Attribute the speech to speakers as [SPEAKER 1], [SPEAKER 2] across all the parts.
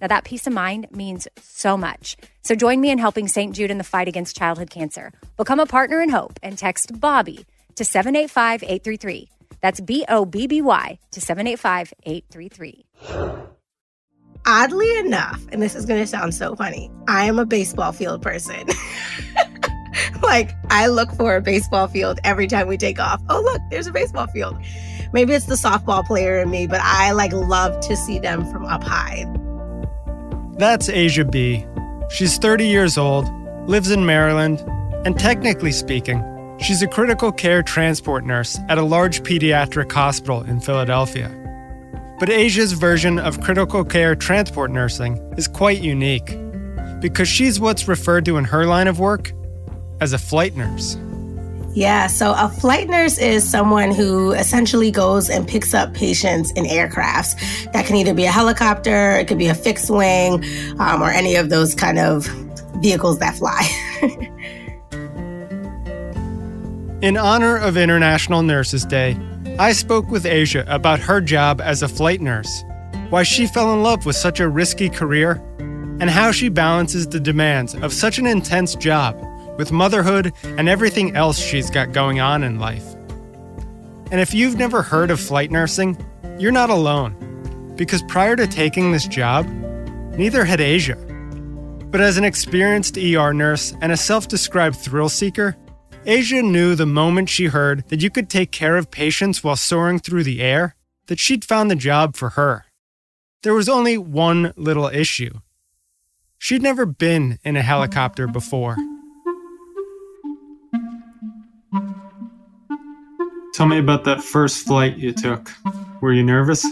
[SPEAKER 1] Now, that peace of mind means so much. So join me in helping St. Jude in the fight against childhood cancer. Become a partner in hope and text Bobby to 785 833. That's B O B B Y to 785 833.
[SPEAKER 2] Oddly enough, and this is going to sound so funny, I am a baseball field person. like, I look for a baseball field every time we take off. Oh, look, there's a baseball field. Maybe it's the softball player in me, but I like love to see them from up high.
[SPEAKER 3] That's Aysia B. She's 30 years old, lives in Maryland, and technically speaking, she's a critical care transport nurse at a large pediatric hospital in Philadelphia. But Aysia's version of critical care transport nursing is quite unique because she's what's referred to in her line of work as a flight nurse.
[SPEAKER 2] Yeah, so a flight nurse is someone who essentially goes and picks up patients in aircrafts. That can either be a helicopter, it could be a fixed wing, um, or any of those kind of vehicles that fly.
[SPEAKER 3] In honor of International Nurses Day, I spoke with Aysia about her job as a flight nurse, why she fell in love with such a risky career, and how she balances the demands of such an intense job with motherhood and everything else she's got going on in life. And if you've never heard of flight nursing, you're not alone, because prior to taking this job, neither had Aysia. But as an experienced ER nurse and a self described thrill seeker, Aysia knew the moment she heard that you could take care of patients while soaring through the air that she'd found the job for her. There was only one little issue. She'd never been in a helicopter before. Tell me about that first flight you took. Were you nervous?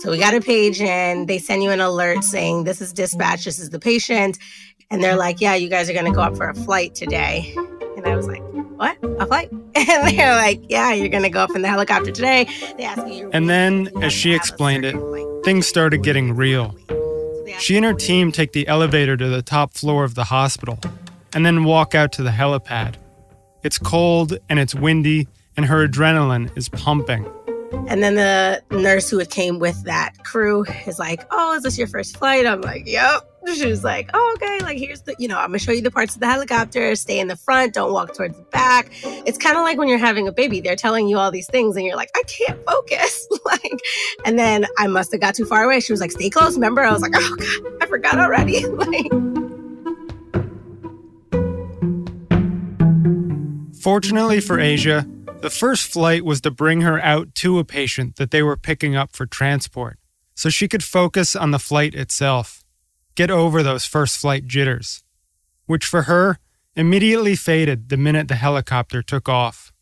[SPEAKER 2] So we got a page in, they send you an alert saying, This is dispatch, this is the patient. And they're like, Yeah, you guys are going to go up for a flight today. And I was like, What? A flight? And they're like, Yeah, you're going to go up in the helicopter today. They ask you.
[SPEAKER 3] And then, as she explained it, things started getting real. She and her team take the elevator to the top floor of the hospital and then walk out to the helipad. It's cold and it's windy, and her adrenaline is pumping.
[SPEAKER 2] And then the nurse who came with that crew is like, Oh, is this your first flight? I'm like, Yep. She was like, Oh, okay. Like, here's the, you know, I'm going to show you the parts of the helicopter. Stay in the front. Don't walk towards the back. It's kind of like when you're having a baby. They're telling you all these things and you're like, I can't focus. like, and then I must have got too far away. She was like, Stay close. Remember? I was like, Oh, God, I forgot already. like,
[SPEAKER 3] Fortunately for Aysia, the first flight was to bring her out to a patient that they were picking up for transport, so she could focus on the flight itself, get over those first flight jitters, which for her immediately faded the minute the helicopter took off.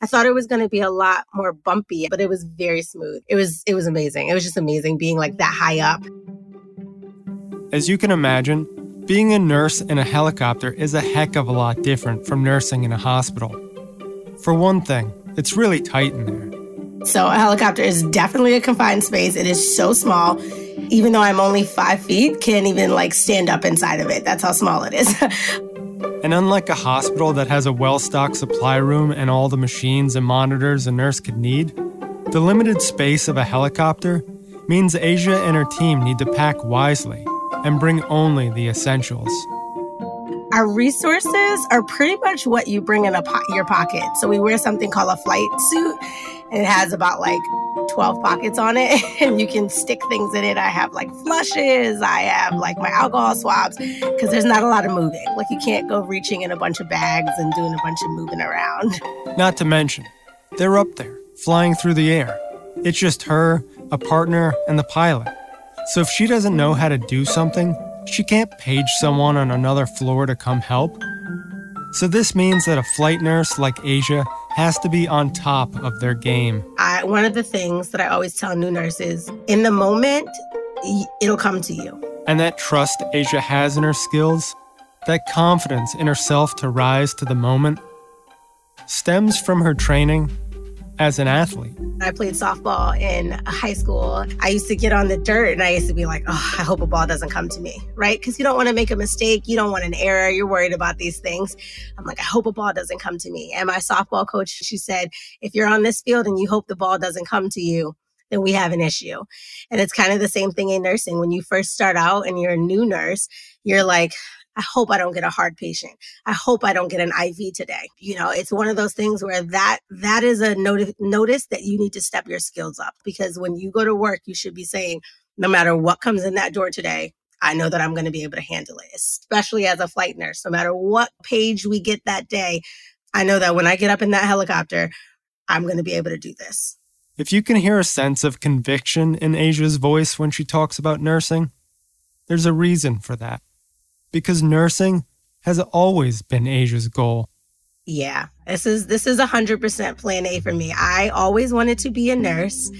[SPEAKER 2] I thought it was going to be a lot more bumpy, but it was very smooth. It was it was amazing. It was just amazing being like that high up.
[SPEAKER 3] As you can imagine, being a nurse in a helicopter is a heck of a lot different from nursing in a hospital. For one thing, it's really tight in there.
[SPEAKER 2] So a helicopter is definitely a confined space. It is so small. Even though I'm only five feet, can't even like stand up inside of it. That's how small it is.
[SPEAKER 3] And unlike a hospital that has a well stocked supply room and all the machines and monitors a nurse could need, The limited space of a helicopter means Aysia and her team need to pack wisely and bring only the essentials.
[SPEAKER 2] Our resources are pretty much what you bring in a po- your pocket. So we wear something called a flight suit, and it has about like 12 pockets on it, and you can stick things in it. I have like flushes, I have like my alcohol swabs, because there's not a lot of moving. Like you can't go reaching in a bunch of bags and doing a bunch of moving around.
[SPEAKER 3] Not to mention, they're up there, flying through the air. It's just her, a partner, and the pilot. So if she doesn't know how to do something, she can't page someone on another floor to come help. So this means that a flight nurse like Aysia has to be on top of their game.
[SPEAKER 2] I, one of the things that I always tell new nurses in the moment, it'll come to you.
[SPEAKER 3] And that trust Aysia has in her skills, that confidence in herself to rise to the moment, stems from her training as an athlete?
[SPEAKER 2] I played softball in high school. I used to get on the dirt and I used to be like, oh, I hope a ball doesn't come to me, right? Because you don't want to make a mistake. You don't want an error. You're worried about these things. I'm like, I hope a ball doesn't come to me. And my softball coach, she said, if you're on this field and you hope the ball doesn't come to you, then we have an issue. And it's kind of the same thing in nursing. When you first start out and you're a new nurse, you're like, I hope I don't get a hard patient. I hope I don't get an IV today. You know, it's one of those things where that that is a notice notice that you need to step your skills up because when you go to work, you should be saying, no matter what comes in that door today, I know that I'm going to be able to handle it, especially as a flight nurse. No matter what page we get that day, I know that when I get up in that helicopter, I'm going to be able to do this.
[SPEAKER 3] If you can hear a sense of conviction in Aysia's voice when she talks about nursing, there's a reason for that because nursing has always been Aysia's goal.
[SPEAKER 2] Yeah, this is this is a hundred percent plan A for me. I always wanted to be a nurse.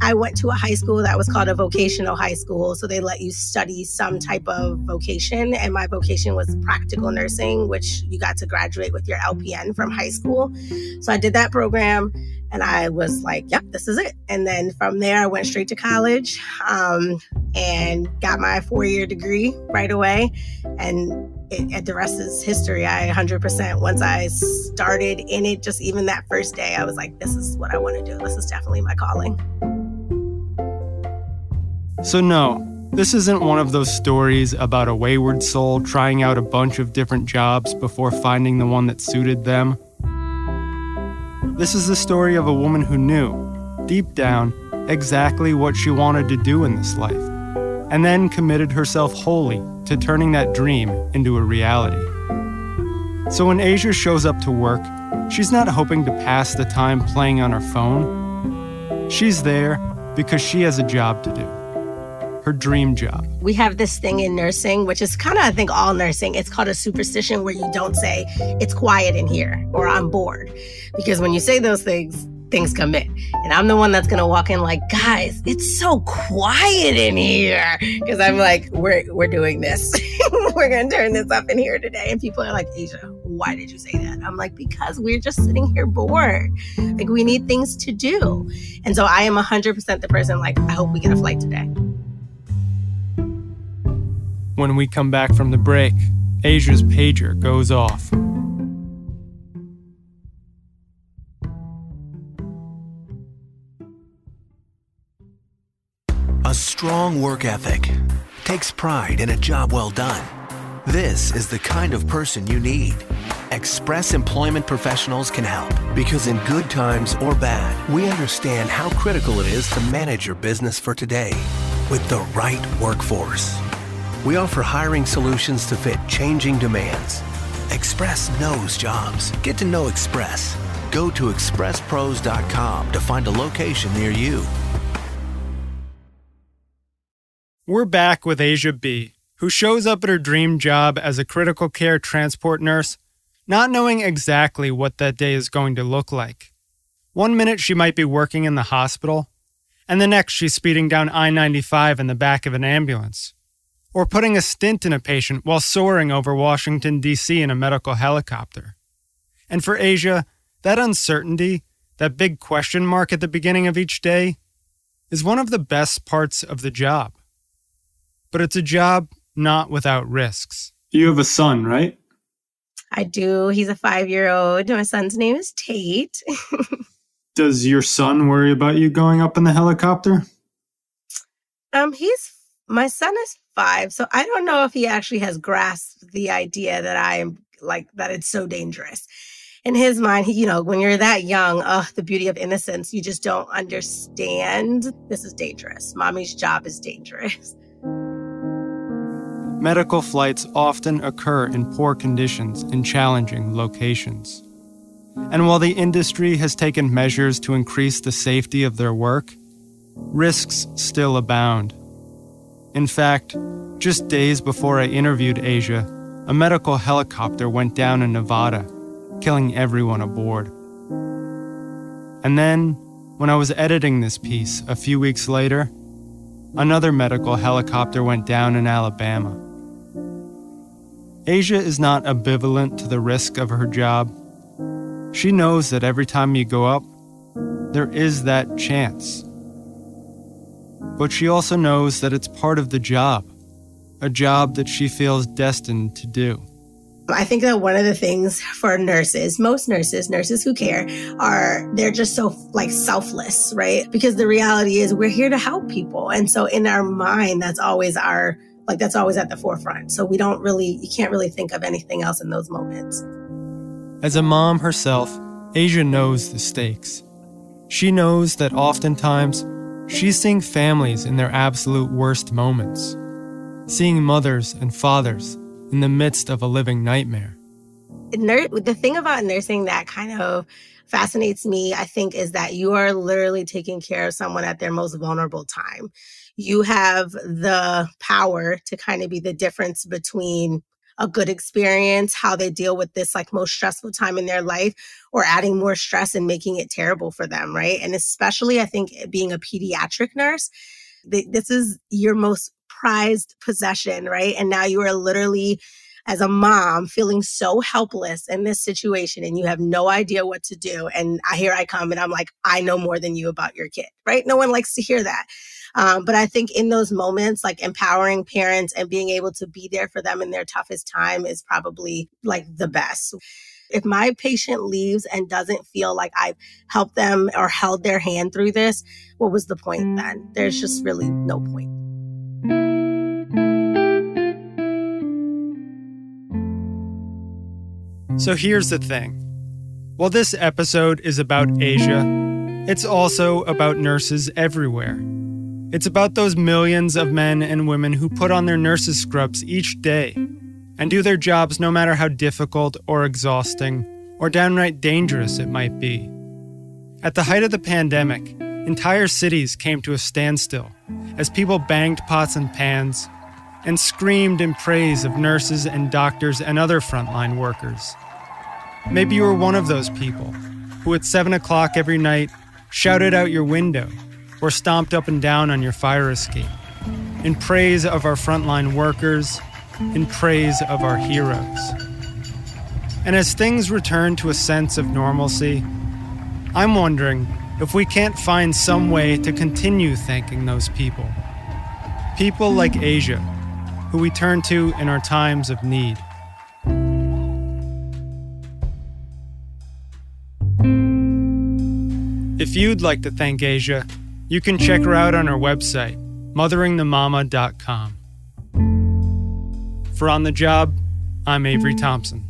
[SPEAKER 2] I went to a high school that was called a vocational high school, so they let you study some type of vocation, and my vocation was practical nursing, which you got to graduate with your LPN from high school. So I did that program, and I was like, yep, this is it. And then from there, I went straight to college um, and got my four year degree right away. And it, the rest is history. I 100%, once I started in it, just even that first day, I was like, this is what I want to do. This is definitely my calling.
[SPEAKER 3] So, no, this isn't one of those stories about a wayward soul trying out a bunch of different jobs before finding the one that suited them. This is the story of a woman who knew, deep down, exactly what she wanted to do in this life, and then committed herself wholly to turning that dream into a reality. So when Aysia shows up to work, she's not hoping to pass the time playing on her phone. She's there because she has a job to do her dream job.
[SPEAKER 2] We have this thing in nursing, which is kind of, I think, all nursing. It's called a superstition where you don't say, it's quiet in here or I'm bored. Because when you say those things, things come in. And I'm the one that's gonna walk in like, guys, it's so quiet in here. Because I'm like, we're we're doing this. we're gonna turn this up in here today. And people are like, Aysia, why did you say that? I'm like, because we're just sitting here bored. Like we need things to do. And so I am 100% the person like, I hope we get a flight today.
[SPEAKER 3] When we come back from the break, Aysia's pager goes off.
[SPEAKER 4] Strong work ethic takes pride in a job well done. This is the kind of person you need. Express Employment Professionals can help because in good times or bad, we understand how critical it is to manage your business for today with the right workforce. We offer hiring solutions to fit changing demands. Express knows jobs. Get to know Express. Go to expresspros.com to find a location near you.
[SPEAKER 3] We're back with Aysia B, who shows up at her dream job as a critical care transport nurse, not knowing exactly what that day is going to look like. One minute she might be working in the hospital, and the next she's speeding down I 95 in the back of an ambulance or putting a stint in a patient while soaring over Washington, D.C. in a medical helicopter. And for Aysia, that uncertainty, that big question mark at the beginning of each day, is one of the best parts of the job. But it's a job not without risks. You have a son, right?
[SPEAKER 2] I do. He's a five year old. My son's name is Tate.
[SPEAKER 3] Does your son worry about you going up in the helicopter?
[SPEAKER 2] Um, he's my son is five, so I don't know if he actually has grasped the idea that I am like that it's so dangerous. In his mind, he, you know, when you're that young, oh, the beauty of innocence, you just don't understand this is dangerous. Mommy's job is dangerous.
[SPEAKER 3] Medical flights often occur in poor conditions in challenging locations. And while the industry has taken measures to increase the safety of their work, risks still abound. In fact, just days before I interviewed Aysia, a medical helicopter went down in Nevada, killing everyone aboard. And then, when I was editing this piece a few weeks later, another medical helicopter went down in Alabama. Aysia is not ambivalent to the risk of her job. She knows that every time you go up, there is that chance. But she also knows that it's part of the job, a job that she feels destined to do.
[SPEAKER 2] I think that one of the things for nurses, most nurses, nurses who care, are they're just so like selfless, right? Because the reality is we're here to help people. And so in our mind, that's always our like that's always at the forefront. So we don't really you can't really think of anything else in those moments.
[SPEAKER 3] As a mom herself, Aysia knows the stakes. She knows that oftentimes she's seeing families in their absolute worst moments, seeing mothers and fathers in the midst of a living nightmare.
[SPEAKER 2] The thing about nursing that kind of fascinates me, I think, is that you are literally taking care of someone at their most vulnerable time. You have the power to kind of be the difference between a good experience, how they deal with this like most stressful time in their life, or adding more stress and making it terrible for them, right? And especially, I think, being a pediatric nurse, this is your most prized possession, right? And now you are literally, as a mom, feeling so helpless in this situation and you have no idea what to do. And I, here I come and I'm like, I know more than you about your kid, right? No one likes to hear that. Um, but I think in those moments, like empowering parents and being able to be there for them in their toughest time is probably like the best. If my patient leaves and doesn't feel like I've helped them or held their hand through this, what was the point then? There's just really no point.
[SPEAKER 3] So here's the thing. While this episode is about Aysia, it's also about nurses everywhere. It's about those millions of men and women who put on their nurses' scrubs each day and do their jobs no matter how difficult or exhausting or downright dangerous it might be. At the height of the pandemic, entire cities came to a standstill as people banged pots and pans and screamed in praise of nurses and doctors and other frontline workers. Maybe you were one of those people who at 7 o'clock every night shouted out your window or stomped up and down on your fire escape in praise of our frontline workers, in praise of our heroes. And as things return to a sense of normalcy, I'm wondering if we can't find some way to continue thanking those people. People like Aysia, who we turn to in our times of need. If you'd like to thank Aysia, you can check her out on her website, motheringthemama.com. For On the Job, I'm Avery Thompson.